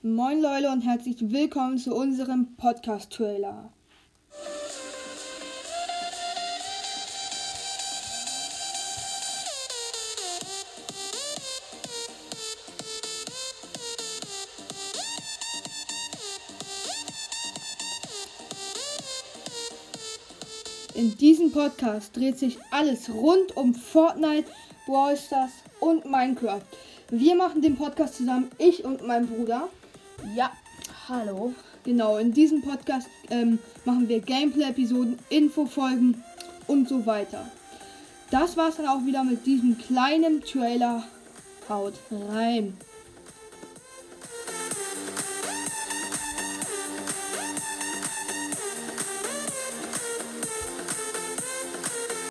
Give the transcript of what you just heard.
Moin Leute und herzlich willkommen zu unserem Podcast-Trailer. In diesem Podcast dreht sich alles rund um Fortnite, Brawl Stars und Minecraft. Wir machen den Podcast zusammen, ich und mein Bruder. Ja, hallo. Genau, in diesem Podcast ähm, machen wir Gameplay-Episoden, Infofolgen und so weiter. Das war's dann auch wieder mit diesem kleinen Trailer. Haut rein.